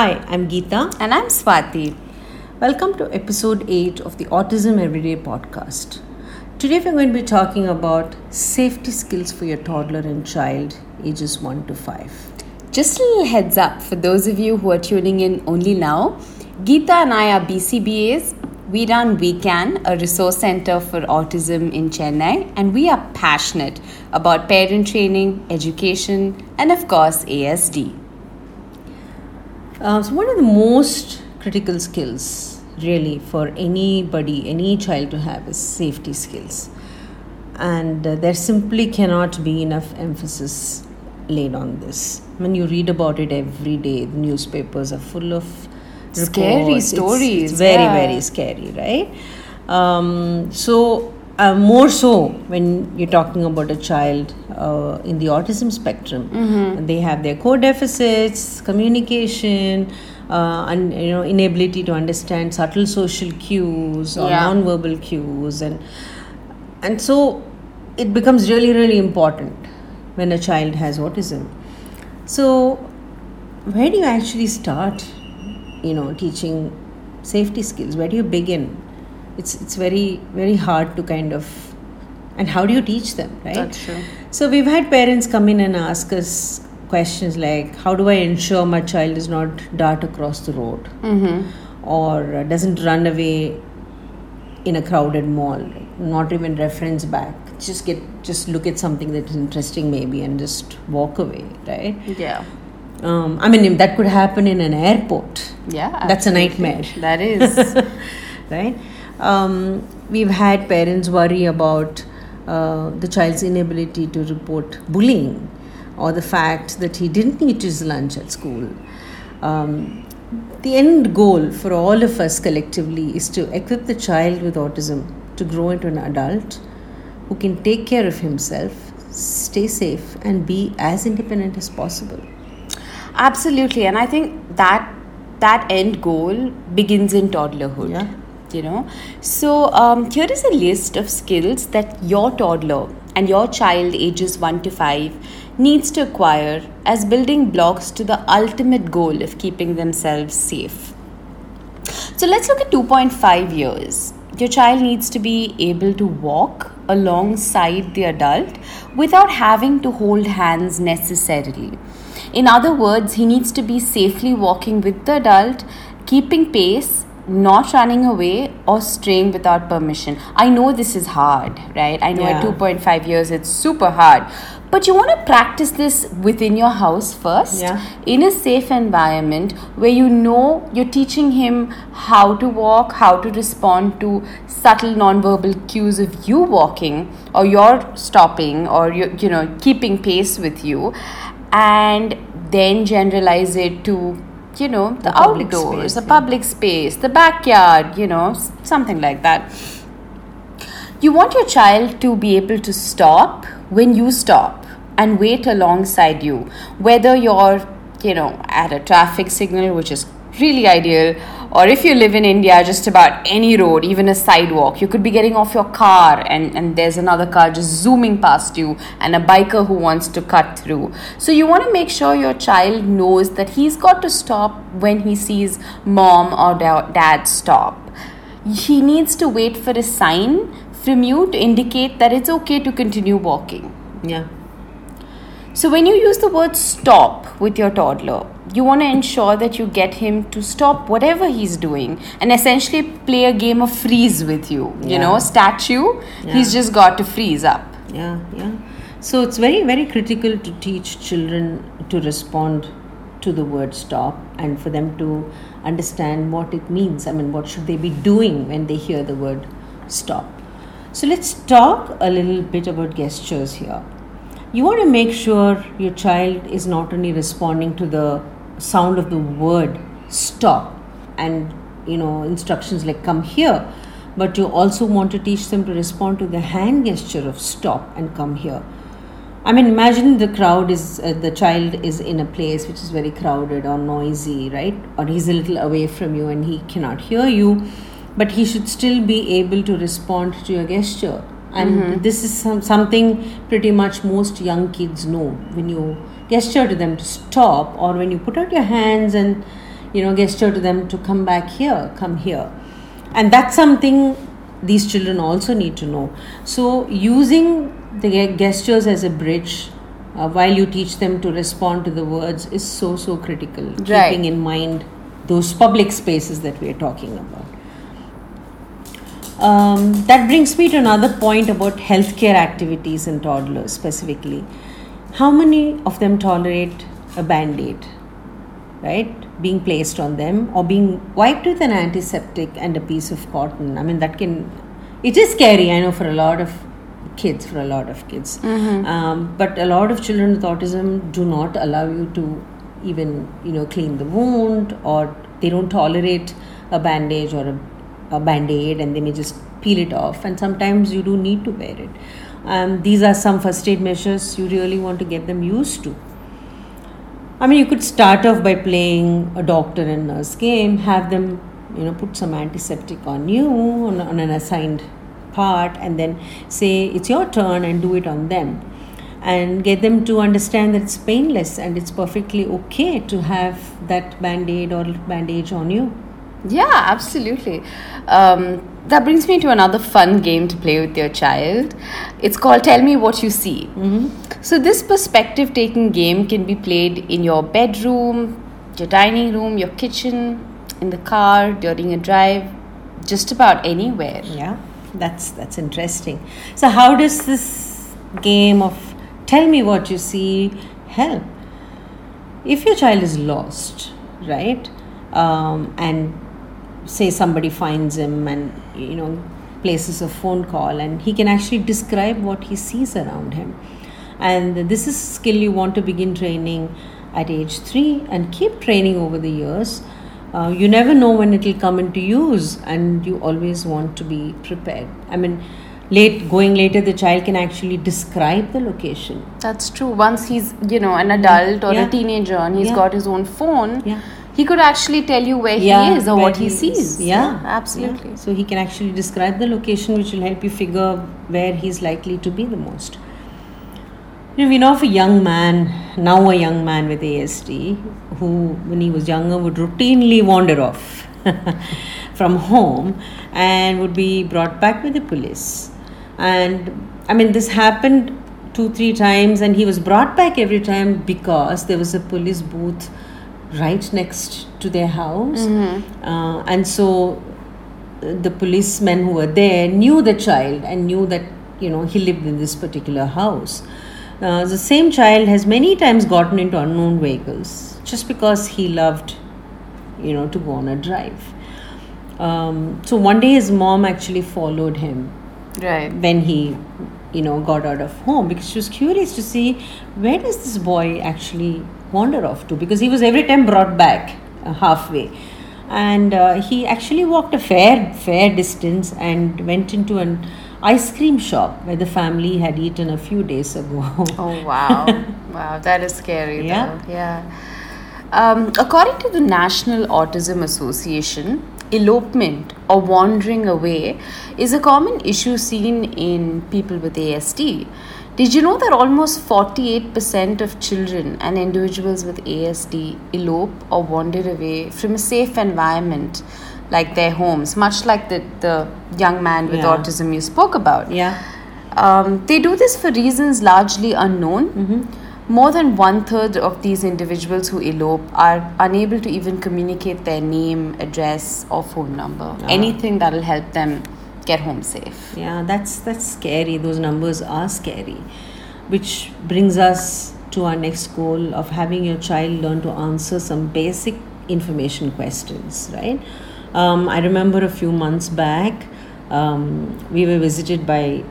Hi, I'm Geeta. And I'm Swati. Welcome to episode 8 of the Autism Everyday podcast. Today we're going to be talking about safety skills for your toddler and child ages 1 to 5. Just a little heads up for those of you who are tuning in only now. Geeta and I are BCBAs. We run WeCan, a resource center for autism in Chennai, and we are passionate about parent training, education, and of course, ASD. Uh, so, one of the most critical skills, really, for anybody, any child to have is safety skills. And uh, there simply cannot be enough emphasis laid on this. When you read about it every day, the newspapers are full of scary reports. stories. It's, it's very, yeah. very scary, right? Um, so, uh, more so when you're talking about a child uh, in the autism spectrum, Mm-hmm. they have their core deficits, communication, uh, and you know inability to understand subtle social cues or Yeah. non-verbal cues, and and so it becomes really, really important when a child has autism. So, where do you actually start? You know, teaching safety skills. Where do you begin? It's it's very very hard to kind of, and how do you teach them, right? That's true. So we've had parents come in and ask us questions like, how do I ensure my child does not dart across the road, Mm-hmm. or uh, doesn't run away in a crowded mall, not even reference back, just get just look at something that is interesting maybe and just walk away, right? Yeah. Um, I mean, that could happen in an airport. Yeah. That's a nightmare. That is. right? Um, we've had parents worry about uh, the child's inability to report bullying or the fact that he didn't eat his lunch at school. Um, the end goal for all of us collectively is to equip the child with autism to grow into an adult who can take care of himself, stay safe, and be as independent as possible. Absolutely, and I think that that end goal begins in toddlerhood. Yeah. You know, so um, here is a list of skills that your toddler and your child ages one to five needs to acquire as building blocks to the ultimate goal of keeping themselves safe. So let's look at 2.5 years. Your child needs to be able to walk alongside the adult without having to hold hands necessarily. In other words, he needs to be safely walking with the adult, keeping pace, not running away or straying without permission. I know this is hard, right? I know at 2.5 years it's super hard. But you want to practice this within your house first Yeah. in a safe environment where you know you're teaching him how to walk, how to respond to subtle nonverbal cues of you walking or you're stopping or you you know keeping pace with you and then generalize it to you know the, The outdoors, space, the yeah. public space, the backyard, you know, something like that. You want your child to be able to stop when you stop and wait alongside you, whether you're, you know, at a traffic signal, which is really ideal, or if you live in India, just about any road, even a sidewalk, you could be getting off your car and, and there's another car just zooming past you and a biker who wants to cut through. So you want to make sure your child knows that he's got to stop when he sees mom or dad stop he needs to wait for a sign from you to indicate that it's okay to continue walking. Yeah. So, when you use the word stop with your toddler, you want to ensure that you get him to stop whatever he's doing and essentially play a game of freeze with you. You Yeah. know, statue, he's just got to freeze up. Yeah, yeah. So it's very, very critical to teach children to respond to the word stop and for them to understand what it means. I mean, what should they be doing when they hear the word stop? So let's talk a little bit about gestures here. You want to make sure your child is not only responding to the sound of the word stop and you know instructions like come here but you also want to teach them to respond to the hand gesture of stop and come here. I mean imagine the crowd is uh, the child is in a place which is very crowded or noisy right? Or he's a little away from you and he cannot hear you but he should still be able to respond to your gesture and this is some, something pretty much most young kids know when you gesture to them to stop or when you put out your hands and you know, gesture to them to come back here, come here. And that's something these children also need to know. So, using the gestures as a bridge uh, while you teach them to respond to the words is so, so critical. Right. Keeping in mind those public spaces that we are talking about. Um, that brings me to another point about healthcare activities in toddlers specifically. How many of them tolerate a band aid, right? Being placed on them or being wiped with an antiseptic and a piece of cotton. I mean, that can, it is scary, I know, for a lot of kids, for a lot of kids. Um, but a lot of children with autism do not allow you to even, you know, clean the wound or they don't tolerate a bandage or a a band-aid and they may just peel it off. And sometimes you do need to wear it. Um, these are some first aid measures you really want to get them used to. I mean you could start off by playing a doctor and nurse game have them you know put some antiseptic on you on, on an assigned part and then say it's your turn and do it on them. And get them to understand that it's painless and it's perfectly okay to have that band-aid or bandage on you Yeah, absolutely. Um, that brings me to another fun game to play with your child. It's called Tell Me What You See. So, this perspective taking game can be played in your bedroom, your dining room, your kitchen, in the car, during a drive, just about anywhere. Yeah, that's that's interesting. So how does this game of tell me what you see help? If your child is lost, right, um, and say somebody finds him and you know places a phone call and he can actually describe what he sees around him and this is a skill you want to begin training at age 3 and keep training over the years uh, you never know when it will come into use and you always want to be prepared i mean late going later the child can actually describe the location That's true. Once he's, you know, an adult or Yeah. a teenager and he's Yeah. got his own phone, Yeah. He could actually tell you where Yeah, he is or what he, he sees. is. Yeah, absolutely. Yeah. So he can actually describe the location, which will help you figure where he's likely to be the most. You know, we know of a young man, now a young man with ASD, who, when he was younger, would routinely wander off from home and would be brought back with the police. And I mean, this happened two, three times, and he was brought back every time because there was a police booth right next to their house. Uh, and so the policemen who were there knew the child and knew that you know he lived in this particular house. Uh, the same child has many times gotten into unknown vehicles just because he loved, you know, to go on a drive. Um, so one day his mom actually followed him Right. when he you know got out of home because she was curious to see where does this boy actually wander off to because he was every time brought back uh, halfway and uh, he actually walked a fair fair distance and went into an ice cream shop where the family had eaten a few days ago Oh wow, wow, that is scary. Yeah. though. yeah. Um, according to the National Autism Association, elopement or wandering away is a common issue seen in people with ASD. Did you know that almost 48% of children and individuals with ASD elope or wander away from a safe environment like their homes, much like the, the young man with Yeah. autism you spoke about? yeah Um, they do this for reasons largely unknown. More than one third of these individuals who elope are unable to even communicate their name, address, or phone number. Anything that will help them get home safe. Yeah, that's that's scary. Those numbers are scary, which brings us to our next goal of having your child learn to answer some basic information questions. Right? Um, I remember a few months back, um, we were visited by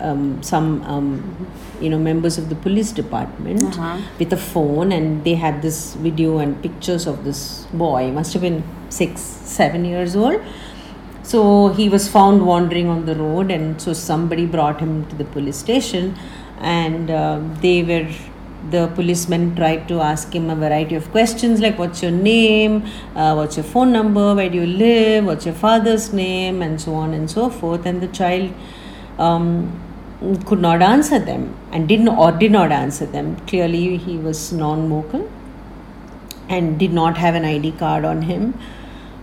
um, some um, you know members of the police department Uh-huh. with a phone and they had this video and pictures of this boy must have been six seven years old so he was found wandering on the road and so somebody brought him to the police station and uh, they were the policemen tried to ask him a variety of questions like what's your name? Uh, what's your phone number? Where do you live? What's your father's name? and so on and so forth. And the child um, could not answer them and didn't or did not answer them. Clearly he was non-vocal and did not have an ID card on him.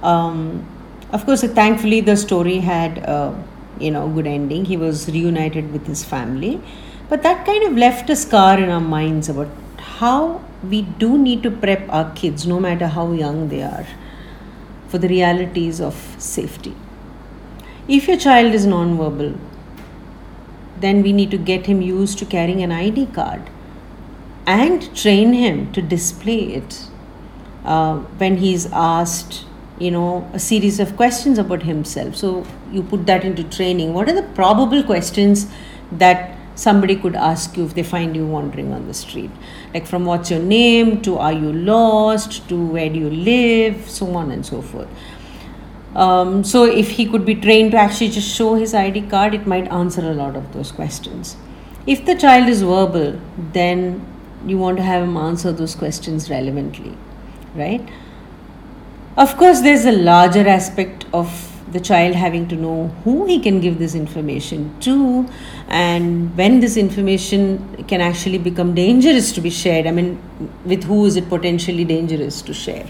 Um, of course, thankfully, the story had a you know good ending. He was reunited with his family, but that kind of left a scar in our minds about how we do need to prep our kids, no matter how young they are, for the realities of safety. If your child is nonverbal, then we need to get him used to carrying an ID card and train him to display it uh, when he's asked you know a series of questions about himself. So you put that into training. What are the probable questions that somebody could ask you if they find you wandering on the street? Like from what's your name to are you lost to where do you live? So on and so forth. Um, so if he could be trained to actually just show his id card it might answer a lot of those questions. If the child is verbal then you want to have him answer those questions relevantly right of course there's a larger aspect of the child having to know who he can give this information to and when this information can actually become dangerous to be shared. I mean with who is it potentially dangerous to share?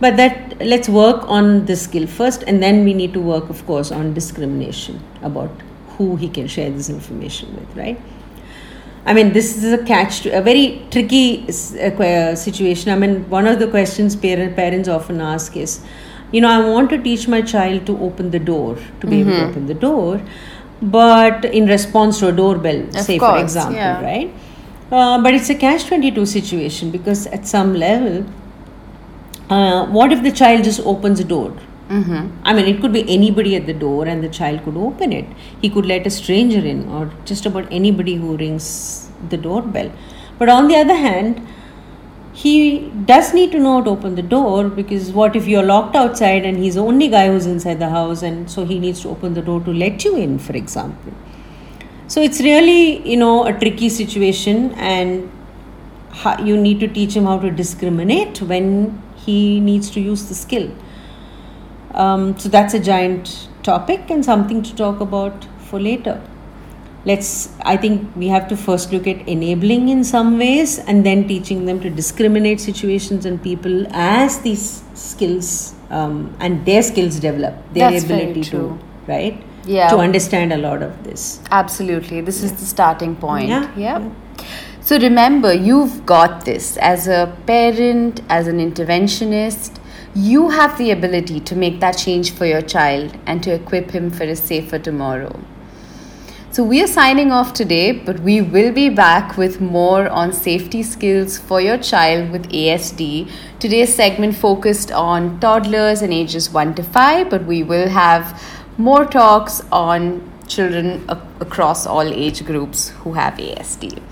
But that let's work on the skill first and then we need to work of course on discrimination about who he can share this information with right I mean, this is a catch, to, a very tricky uh, situation. I mean, one of the questions parent, parents often ask is, you know, I want to teach my child to open the door, to be mm-hmm. able to mm-hmm. open the door, but in response to a doorbell, of say, course, for example, yeah. right? Uh, but it's a catch 22 situation because at some level, uh, what if the child just opens the door? Mm-hmm. I mean, it could be anybody at the door and the child could open it. He could let a stranger in or just about anybody who rings the doorbell. But on the other hand, he does need to know to open the door because what if you're locked outside and he's the only guy who's inside the house and so he needs to open the door to let you in, for example. So it's really, you know, a tricky situation and you need to teach him how to discriminate when he needs to use the skill. Um, so that's a giant topic and something to talk about for later. Let's, I think we have to first look at enabling in some ways and then teaching them to discriminate situations and people as these skills um, and their skills develop, their that's ability to, right? Yeah. To understand a lot of this. Absolutely. This yeah. is the starting point. Yeah. yeah. So remember, you've got this as a parent, as an interventionist you have the ability to make that change for your child and to equip him for a safer tomorrow. So, we are signing off today, but we will be back with more on safety skills for your child with ASD. Today's segment focused on toddlers and ages 1 to 5, but we will have more talks on children across all age groups who have ASD.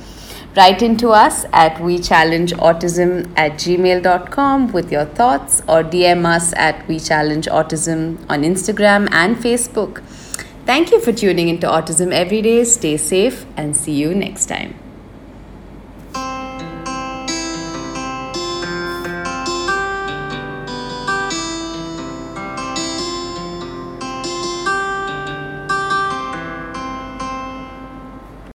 Write into us at wechallengeautism at gmail.com with your thoughts or DM us at wechallengeautism on Instagram and Facebook. Thank you for tuning into Autism Every Day. Stay safe and see you next time.